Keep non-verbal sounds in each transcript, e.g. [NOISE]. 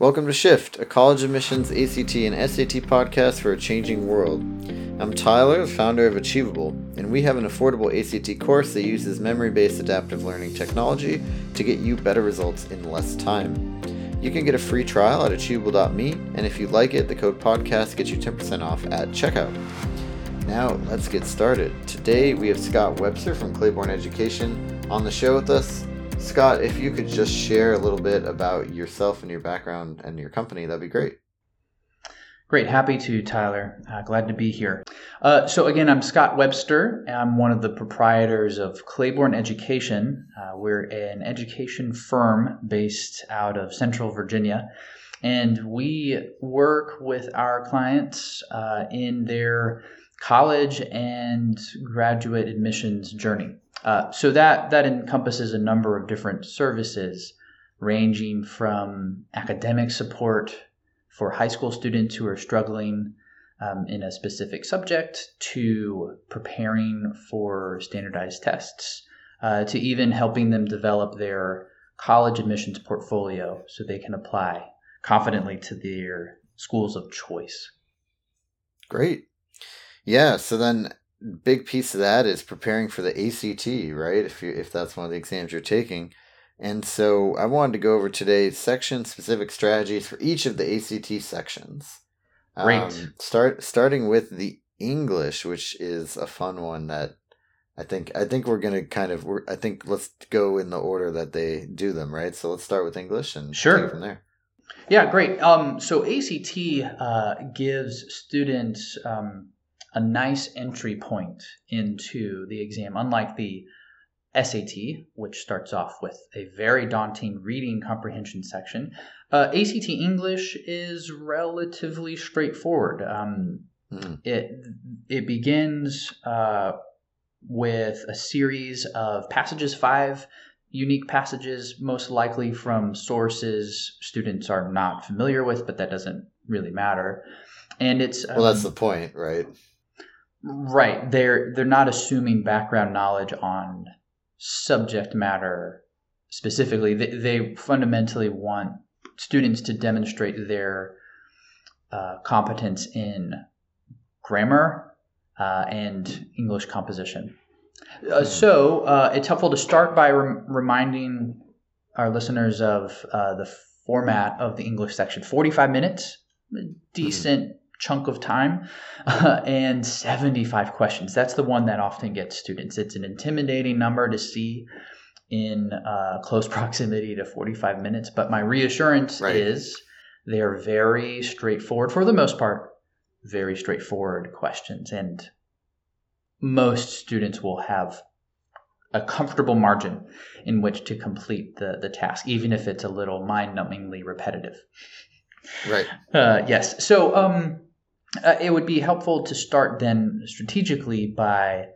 Welcome to Shift, a college admissions, ACT, and SAT podcast for a changing world. I'm Tyler, founder of Achievable, and we have an affordable ACT course that uses memory based adaptive learning technology to get you better results in less time. You can get a free trial at achievable.me, and if you like it, the code podcast gets you 10% off at checkout. Now, let's get started. Today, we have Scott Webster from Clayborne Education on the show with us. Scott, if you could just share a little bit about yourself and your background and your company, that'd be great. Great, happy to, Tyler. Uh, glad to be here. Uh, so, again, I'm Scott Webster. I'm one of the proprietors of Clayborne Education. Uh, we're an education firm based out of Central Virginia, and we work with our clients uh, in their college and graduate admissions journey. Uh, so that that encompasses a number of different services, ranging from academic support for high school students who are struggling um, in a specific subject, to preparing for standardized tests, uh, to even helping them develop their college admissions portfolio so they can apply confidently to their schools of choice. Great. Yeah. So then big piece of that is preparing for the ACT, right? If you if that's one of the exams you're taking. And so I wanted to go over today section specific strategies for each of the ACT sections. Great. Um, start starting with the English, which is a fun one that I think I think we're gonna kind of we're, I think let's go in the order that they do them, right? So let's start with English and sure from there. Yeah, great. Um, so ACT uh, gives students um, a nice entry point into the exam, unlike the SAT, which starts off with a very daunting reading comprehension section. Uh, ACT English is relatively straightforward. Um, mm-hmm. It it begins uh, with a series of passages, five unique passages, most likely from sources students are not familiar with, but that doesn't really matter. And it's um, well, that's um, the point, right? Right. They're they're not assuming background knowledge on subject matter specifically. They, they fundamentally want students to demonstrate their uh, competence in grammar uh, and English composition. Uh, hmm. so uh, it's helpful to start by rem- reminding our listeners of uh, the format of the English section. Forty-five minutes, decent chunk of time uh, [LAUGHS] and 75 questions. That's the one that often gets students. It's an intimidating number to see in uh, close [LAUGHS] proximity to 45 minutes, but my reassurance right. is they're very straightforward for the most part, very straightforward questions. And most students will have a comfortable margin in which to complete the, the task, even if it's a little mind numbingly repetitive. Right. Uh, yes. So, um, uh, it would be helpful to start then strategically by,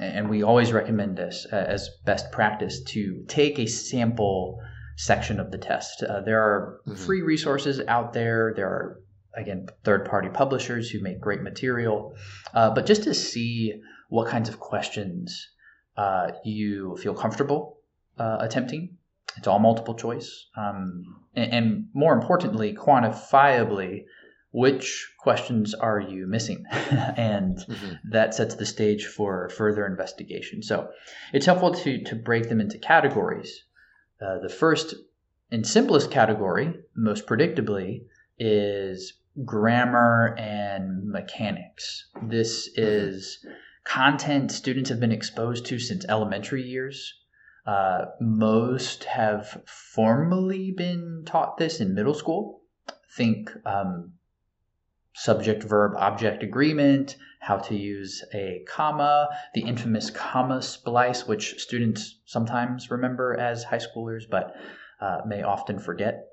and we always recommend this uh, as best practice, to take a sample section of the test. Uh, there are mm-hmm. free resources out there. There are, again, third party publishers who make great material. Uh, but just to see what kinds of questions uh, you feel comfortable uh, attempting. It's all multiple choice. Um, and, and more importantly, quantifiably, which questions are you missing? [LAUGHS] and mm-hmm. that sets the stage for further investigation. So it's helpful to, to break them into categories. Uh, the first and simplest category, most predictably, is grammar and mechanics. This mm-hmm. is content students have been exposed to since elementary years. Uh, most have formally been taught this in middle school. Think um, subject verb object agreement, how to use a comma, the infamous comma splice, which students sometimes remember as high schoolers but uh, may often forget.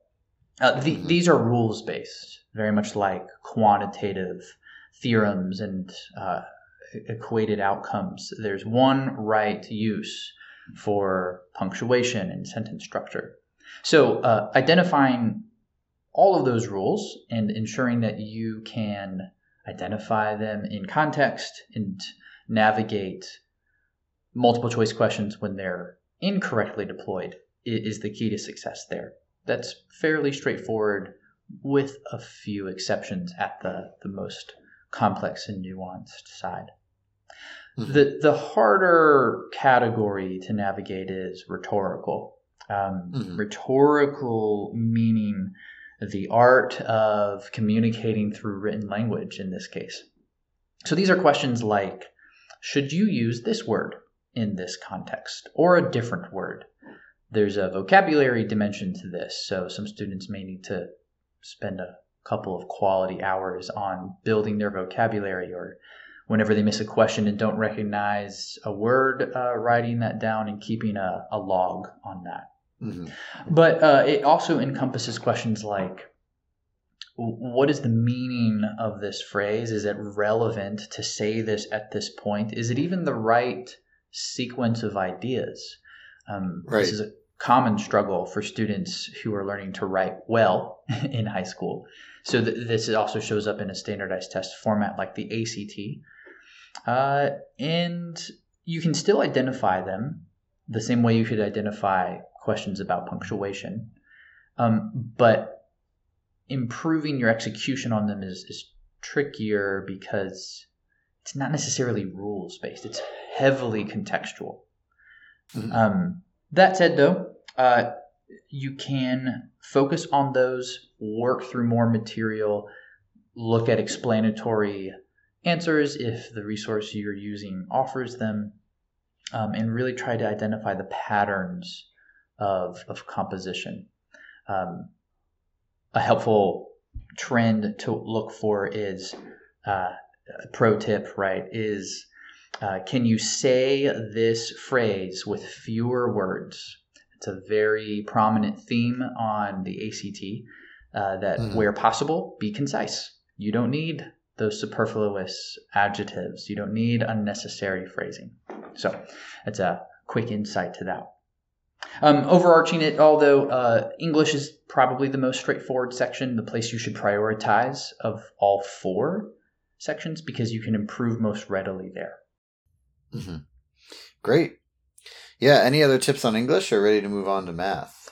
Uh, the, mm-hmm. these are rules based, very much like quantitative theorems and uh, equated outcomes. There's one right use for punctuation and sentence structure. So, uh, identifying all of those rules and ensuring that you can identify them in context and navigate multiple choice questions when they're incorrectly deployed is the key to success there. That's fairly straightforward with a few exceptions at the, the most complex and nuanced side. Mm-hmm. The, the harder category to navigate is rhetorical. Um, mm-hmm. Rhetorical meaning the art of communicating through written language in this case. So these are questions like Should you use this word in this context or a different word? There's a vocabulary dimension to this, so some students may need to spend a couple of quality hours on building their vocabulary or whenever they miss a question and don't recognize a word, uh, writing that down and keeping a, a log on that. Mm-hmm. But uh, it also encompasses questions like what is the meaning of this phrase? Is it relevant to say this at this point? Is it even the right sequence of ideas? Um, right. This is a common struggle for students who are learning to write well [LAUGHS] in high school. So th- this also shows up in a standardized test format like the ACT. Uh, and you can still identify them the same way you could identify questions about punctuation. Um, but improving your execution on them is, is trickier because it's not necessarily rules based, it's heavily contextual. Mm-hmm. Um, that said, though, uh, you can focus on those, work through more material, look at explanatory answers if the resource you're using offers them, um, and really try to identify the patterns of, of composition. Um, a helpful trend to look for is uh, a pro tip, right? Is uh, can you say this phrase with fewer words? It's a very prominent theme on the ACT uh, that, mm-hmm. where possible, be concise. You don't need those superfluous adjectives. You don't need unnecessary phrasing. So, it's a quick insight to that. Um, overarching it, although uh, English is probably the most straightforward section, the place you should prioritize of all four sections because you can improve most readily there. Mm-hmm. Great. Yeah. Any other tips on English or ready to move on to math?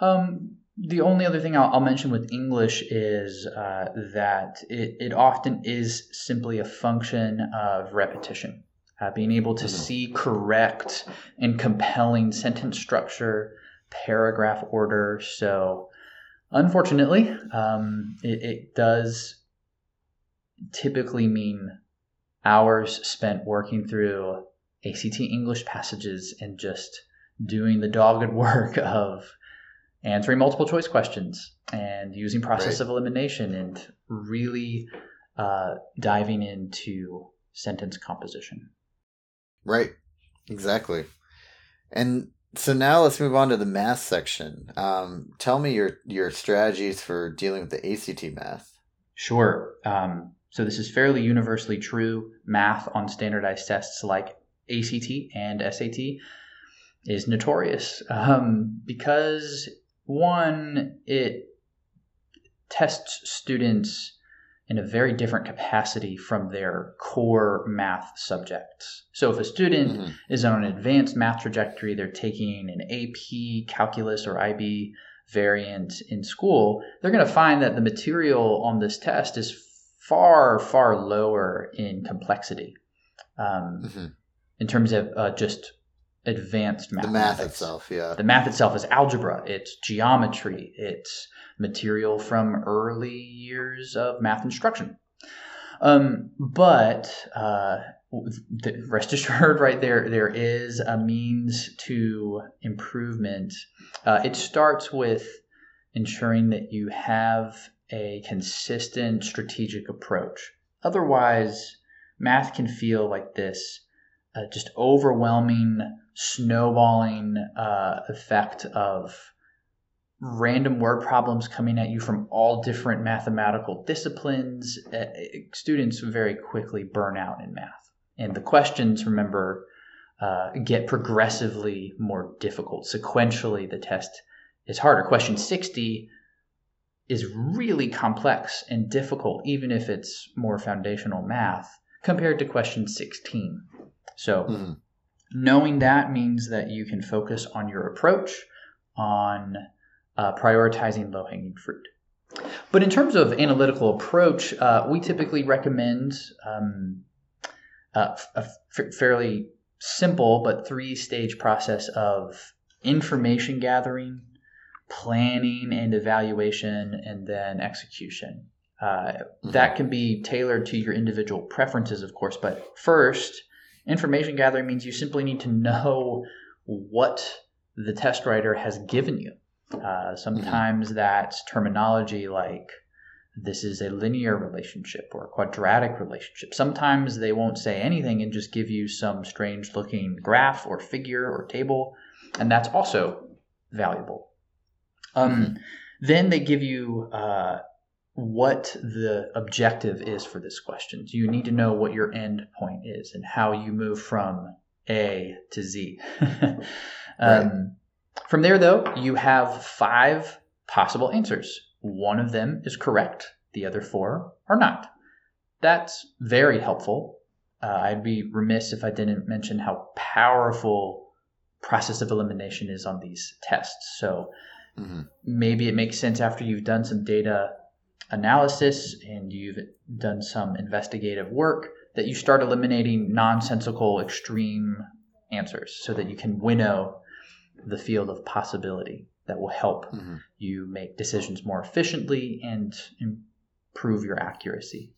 Um, the only other thing I'll, I'll mention with English is uh, that it, it often is simply a function of repetition uh, being able to mm-hmm. see correct and compelling sentence structure, paragraph order. So, unfortunately, um, it, it does typically mean hours spent working through ACT English passages and just doing the dogged [LAUGHS] work of answering multiple choice questions and using process right. of elimination and really uh, diving into sentence composition. Right. Exactly. And so now let's move on to the math section. Um, tell me your your strategies for dealing with the ACT math. Sure. Um, so this is fairly universally true. Math on standardized tests like ACT and SAT is notorious [LAUGHS] um, because one, it tests students in a very different capacity from their core math subjects. So if a student mm-hmm. is on an advanced math trajectory, they're taking an AP calculus or IB variant in school, they're going to find that the material on this test is far, far lower in complexity um, mm-hmm. in terms of uh, just advanced math. The math itself, yeah. The math itself is algebra, it's geometry, it's material from early years of math instruction. Um, but uh, rest assured, [LAUGHS] right there, there is a means to improvement. Uh, it starts with ensuring that you have a consistent strategic approach. Otherwise, math can feel like this uh, just overwhelming, snowballing uh, effect of random word problems coming at you from all different mathematical disciplines. Uh, students very quickly burn out in math. And the questions, remember, uh, get progressively more difficult. Sequentially, the test is harder. Question 60 is really complex and difficult, even if it's more foundational math, compared to question 16. So, mm-hmm. Knowing that means that you can focus on your approach, on uh, prioritizing low hanging fruit. but in terms of analytical approach, uh, we typically recommend um, a, a f- fairly simple but three stage process of information gathering, planning and evaluation, and then execution. Uh, Mm-hmm. That can be tailored to your individual preferences, of course, but first, information gathering means you simply need to know what the test writer has given you. Uh, sometimes that's terminology like this is a linear relationship or a quadratic relationship. Sometimes they won't say anything and just give you some strange looking graph or figure or table, and that's also valuable. Um, Then they give you uh, what the objective is for this question. You need to know what your end point is and how you move from A to Z. [LAUGHS] um, From there, though, you have five possible answers. One of them is correct, the other four are not. That's very helpful. Uh, I'd be remiss if I didn't mention how powerful process of elimination is on these tests. So hmm maybe it makes sense after you've done some data analysis and you've done some investigative work that you start eliminating nonsensical extreme answers so that you can winnow the field of possibility that will help hmm you make decisions more efficiently and improve your accuracy.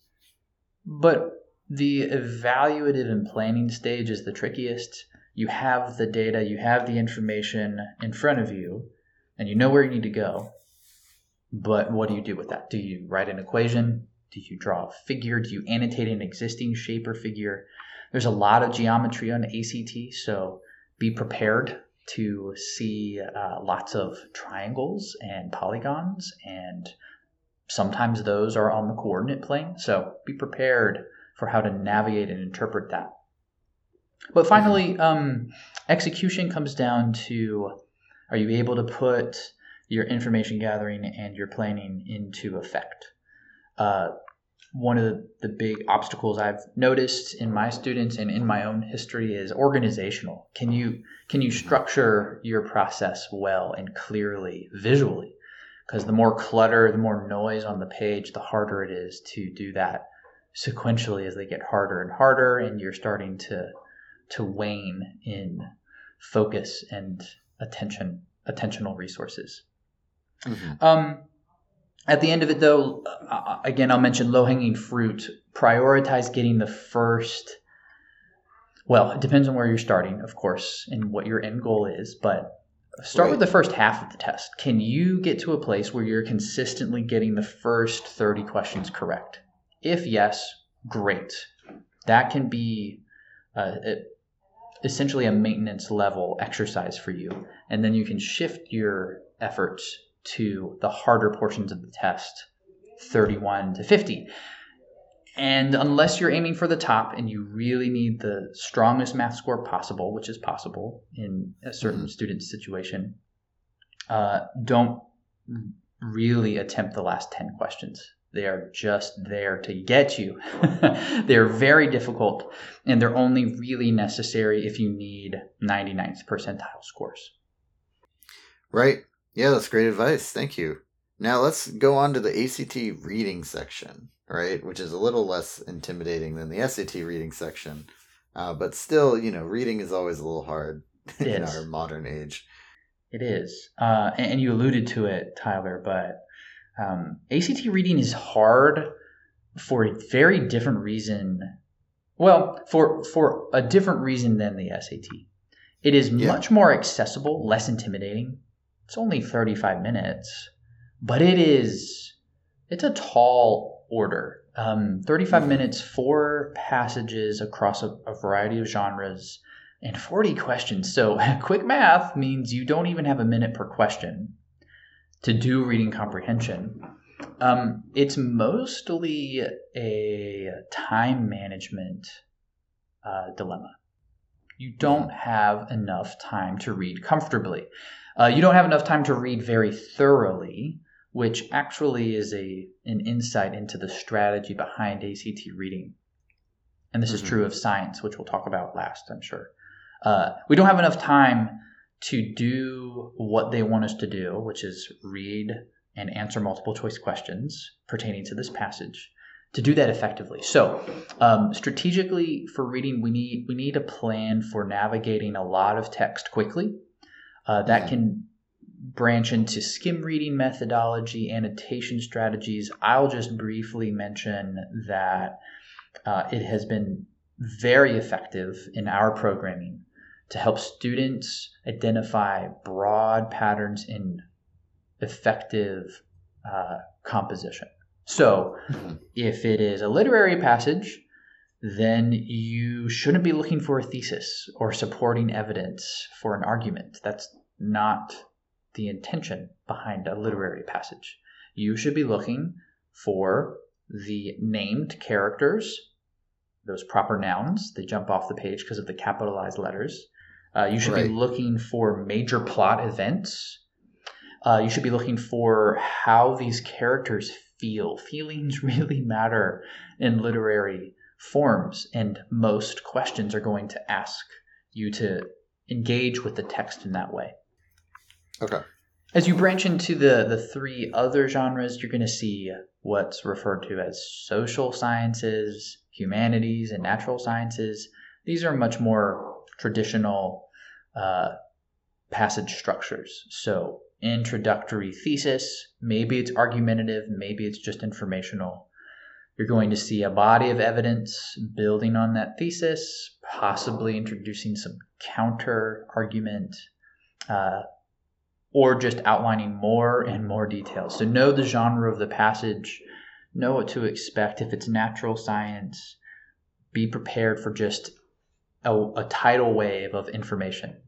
But the evaluative and planning stage is the trickiest. You have the data, you have the information in front of you, and you know where you need to go. But what do you do with that? Do you write an equation? Do you draw a figure? Do you annotate an existing shape or figure? There's a lot of geometry on ACT, so be prepared to see uh, lots of triangles and polygons, and sometimes those are on the coordinate plane. So be prepared for how to navigate and interpret that. But finally, um, execution comes down to are you able to put your information gathering and your planning into effect? Uh, one of the, the big obstacles I've noticed in my students and in my own history is organizational. Can you can you structure your process well and clearly visually? Because the more clutter, the more noise on the page, the harder it is to do that sequentially as they get harder and harder, and you're starting to to wane in focus and attention attentional resources. Hmm Um, at the end of it, though, uh, again, I'll mention low hanging fruit. Prioritize getting the first. Well, it depends on where you're starting, of course, and what your end goal is, but start with the first half of the test. Can you get to a place where you're consistently getting the first 30 questions correct? If yes, great. That can be uh, essentially a maintenance level exercise for you. And then you can shift your efforts to the harder portions of the test, 31 to 50. And unless you're aiming for the top and you really need the strongest math score possible, which is possible in a certain Mhm. student situation, uh, don't really attempt the last 10 questions. They are just there to get you. [LAUGHS] they're very difficult and they're only really necessary if you need 99th percentile scores. Right. Yeah, that's great advice. Thank you. Now let's go on to the ACT reading section, right? Which is a little less intimidating than the SAT reading section. Uh, but still, you know, reading is always a little hard [LAUGHS] It in is. our modern age. It is. Uh, and, and you alluded to it, Tyler, but um, ACT reading is hard for a very different reason. Well, for, for a different reason than the SAT. It is Yeah. much more accessible, less intimidating. It's only 35 minutes, but it is, it's a tall order. Um, 35 Mhm. minutes, four passages across a, a variety of genres and 40 questions. So [LAUGHS] quick math means you don't even have a minute per question to do reading comprehension. Um, it's mostly a time management uh, dilemma. You don't have enough time to read comfortably. Uh, you don't have enough time to read very thoroughly, which actually is a an insight into the strategy behind ACT reading. And this is Mhm. true of science, which we'll talk about last, I'm sure. Uh, we don't have enough time to do what they want us to do, which is read and answer multiple choice questions pertaining to this passage to do that effectively. So, um, strategically for reading, we need we need a plan for navigating a lot of text quickly. Uh, that Mhm. can branch into skim reading methodology, annotation strategies. I'll just briefly mention that uh, it has been very effective in our programming to help students identify broad patterns in effective uh, composition. So, Mhm. if it is a literary passage, then you shouldn't be looking for a thesis or supporting evidence for an argument. That's not the intention behind a literary passage. You should be looking for the named characters, those proper nouns. They jump off the page because of the capitalized letters. Uh, you should Right. be looking for major plot events. Uh, you should be looking for how these characters feel. Feelings [LAUGHS] really matter in literary forms, and most questions are going to ask you to engage with the text in that way. Okay. As you branch into the, the three other genres, you're going to see what's referred to as social sciences, humanities, and natural sciences. These are much more traditional uh, passage structures. So, introductory thesis, maybe it's argumentative, maybe it's just informational. You're going to see a body of evidence building on that thesis, possibly introducing some counter argument. Uh, or just outlining more and more details. So know the genre of the passage, know what to expect. If it's natural science, be prepared for just a, a tidal wave of information.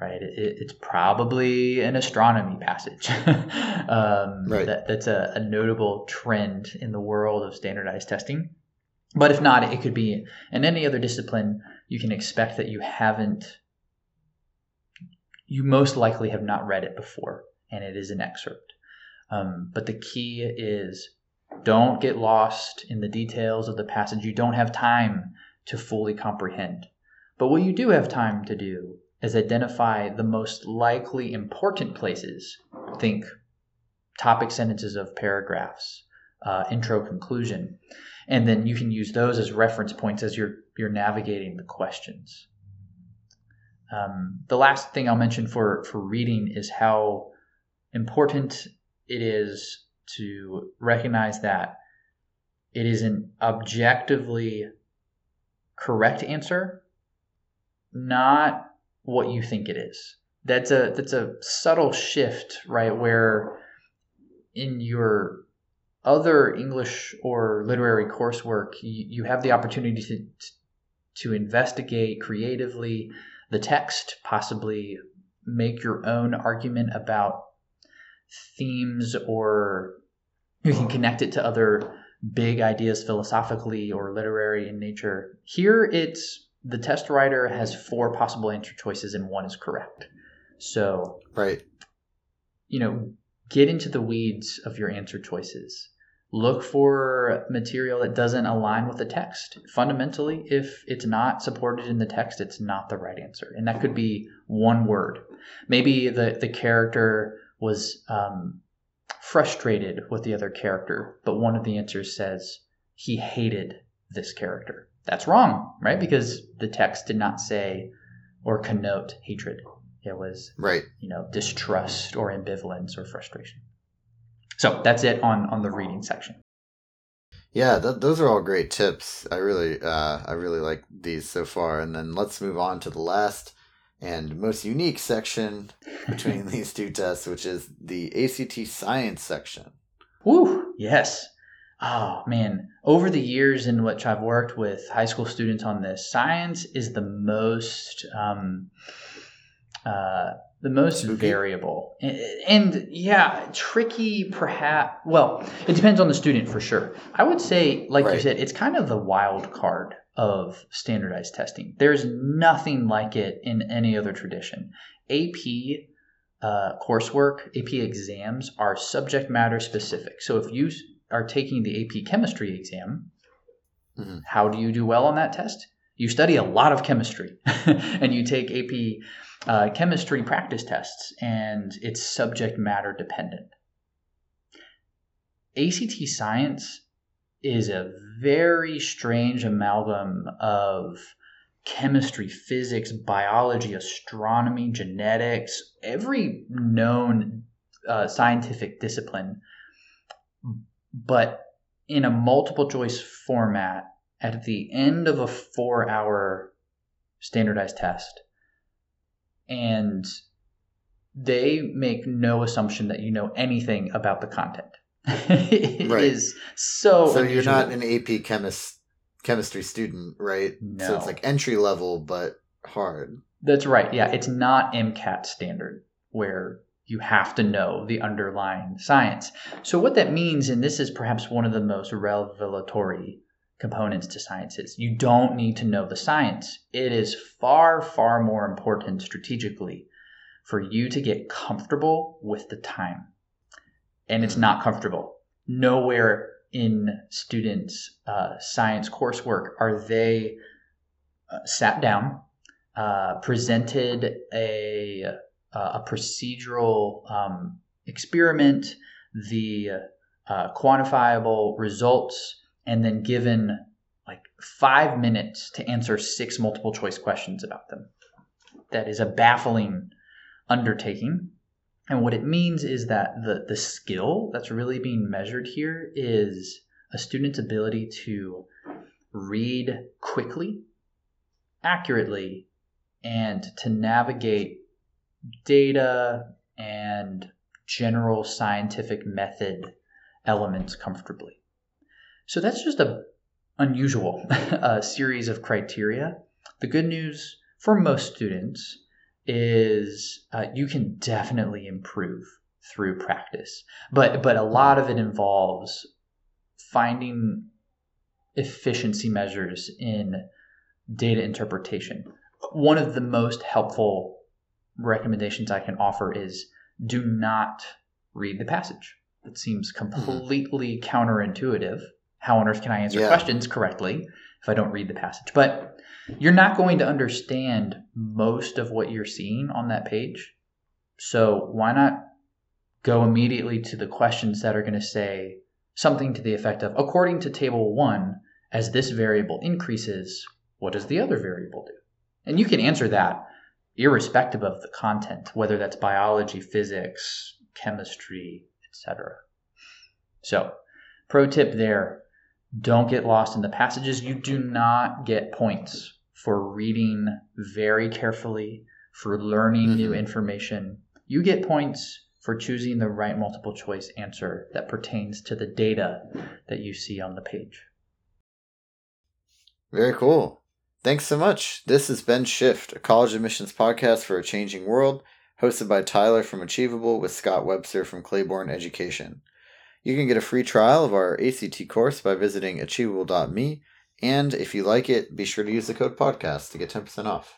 Right, it, it's probably an astronomy passage. [LAUGHS] um, Right. That, that's a, a notable trend in the world of standardized testing. But if not, it could be in any other discipline. You can expect that you haven't you most likely have not read it before, and it is an excerpt. Um, but the key is don't get lost in the details of the passage. You don't have time to fully comprehend. But what you do have time to do is identify the most likely important places. Think topic sentences of paragraphs, uh, intro, conclusion, and then you can use those as reference points as you're you're navigating the questions. Um, the last thing I'll mention for, for reading is how important it is to recognize that it is an objectively correct answer, not what you think it is. That's a that's a subtle shift, right? Where in your other English or literary coursework, you, you have the opportunity to to investigate creatively the text, possibly make your own argument about themes, or you can connect it to other big ideas philosophically or literary in nature. Here, it's the test writer has four possible answer choices and one is correct. So, Right. you know, get into the weeds of your answer choices. Look for material that doesn't align with the text. Fundamentally, if it's not supported in the text, it's not the right answer. And that could be one word. Maybe the, the character was um, frustrated with the other character, but one of the answers says he hated this character. That's wrong, right? Because the text did not say or connote hatred. It was Right. you know distrust or ambivalence or frustration so that's it on on the reading section Yeah, th- those are all great tips. I really, uh, I really like these so far. And then let's move on to the last and most unique section between [LAUGHS] these two tests, which is the ACT science section. Woo! Yes. Oh man, over the years in which I've worked with high school students on this, science is the most um, uh, the most Spooky? variable and, and yeah, tricky. Perhaps. Well, it depends on the student for sure. I would say, like you said, it's kind of the wild card of standardized testing. There's nothing like it in any other tradition. AP uh, coursework, AP exams are subject matter specific. So if you are taking the AP chemistry exam, Mhm. how do you do well on that test? You study a lot of chemistry [LAUGHS] and you take AP uh, chemistry practice tests, and it's subject matter dependent. ACT science is a very strange amalgam of chemistry, physics, biology, astronomy, genetics, every known uh, scientific discipline, but in a multiple choice format at the end of a four hour standardized test. And they make no assumption that you know anything about the content. [LAUGHS] it Right. is so So you're not an AP chemist chemistry student, right? No. So it's like entry level but hard. That's right. Yeah, it's not MCAT standard where you have to know the underlying science. So what that means, and this is perhaps one of the most revelatory components to science, is you don't need to know the science. It is far, far more important strategically for you to get comfortable with the time. And it's not comfortable. Nowhere in students' uh, science coursework are they uh, sat down uh, presented a a procedural um, experiment, the uh, quantifiable results, and then given like five minutes to answer six multiple choice questions about them. That is a baffling undertaking. And what it means is that the, the skill that's really being measured here is a student's ability to read quickly, accurately, and to navigate data and general scientific method elements comfortably. So that's just a unusual [LAUGHS] uh, series of criteria. The good news for most students is uh, you can definitely improve through practice, but but a lot of it involves finding efficiency measures in data interpretation. One of the most helpful recommendations I can offer is do not read the passage. It seems hmm. completely counterintuitive. How on earth can I answer Yeah. questions correctly if I don't read the passage? But you're not going to understand most of what you're seeing on that page. So why not go immediately to the questions that are going to say something to the effect of according to table 1 as this variable increases, what does the other variable do? And you can answer that irrespective of the content, whether that's biology, physics, chemistry, etc. So, pro tip there don't get lost in the passages. You do not get points for reading very carefully, for learning new Mhm. information. You get points for choosing the right multiple choice answer that pertains to the data that you see on the page. Very cool. Thanks so much. This has been Shift, a college admissions podcast for a changing world, hosted by Tyler from Achievable with Scott Webster from Clayborne Education. You can get a free trial of our ACT course by visiting achievable.me, and if you like it, be sure to use the code podcast to get 10% off.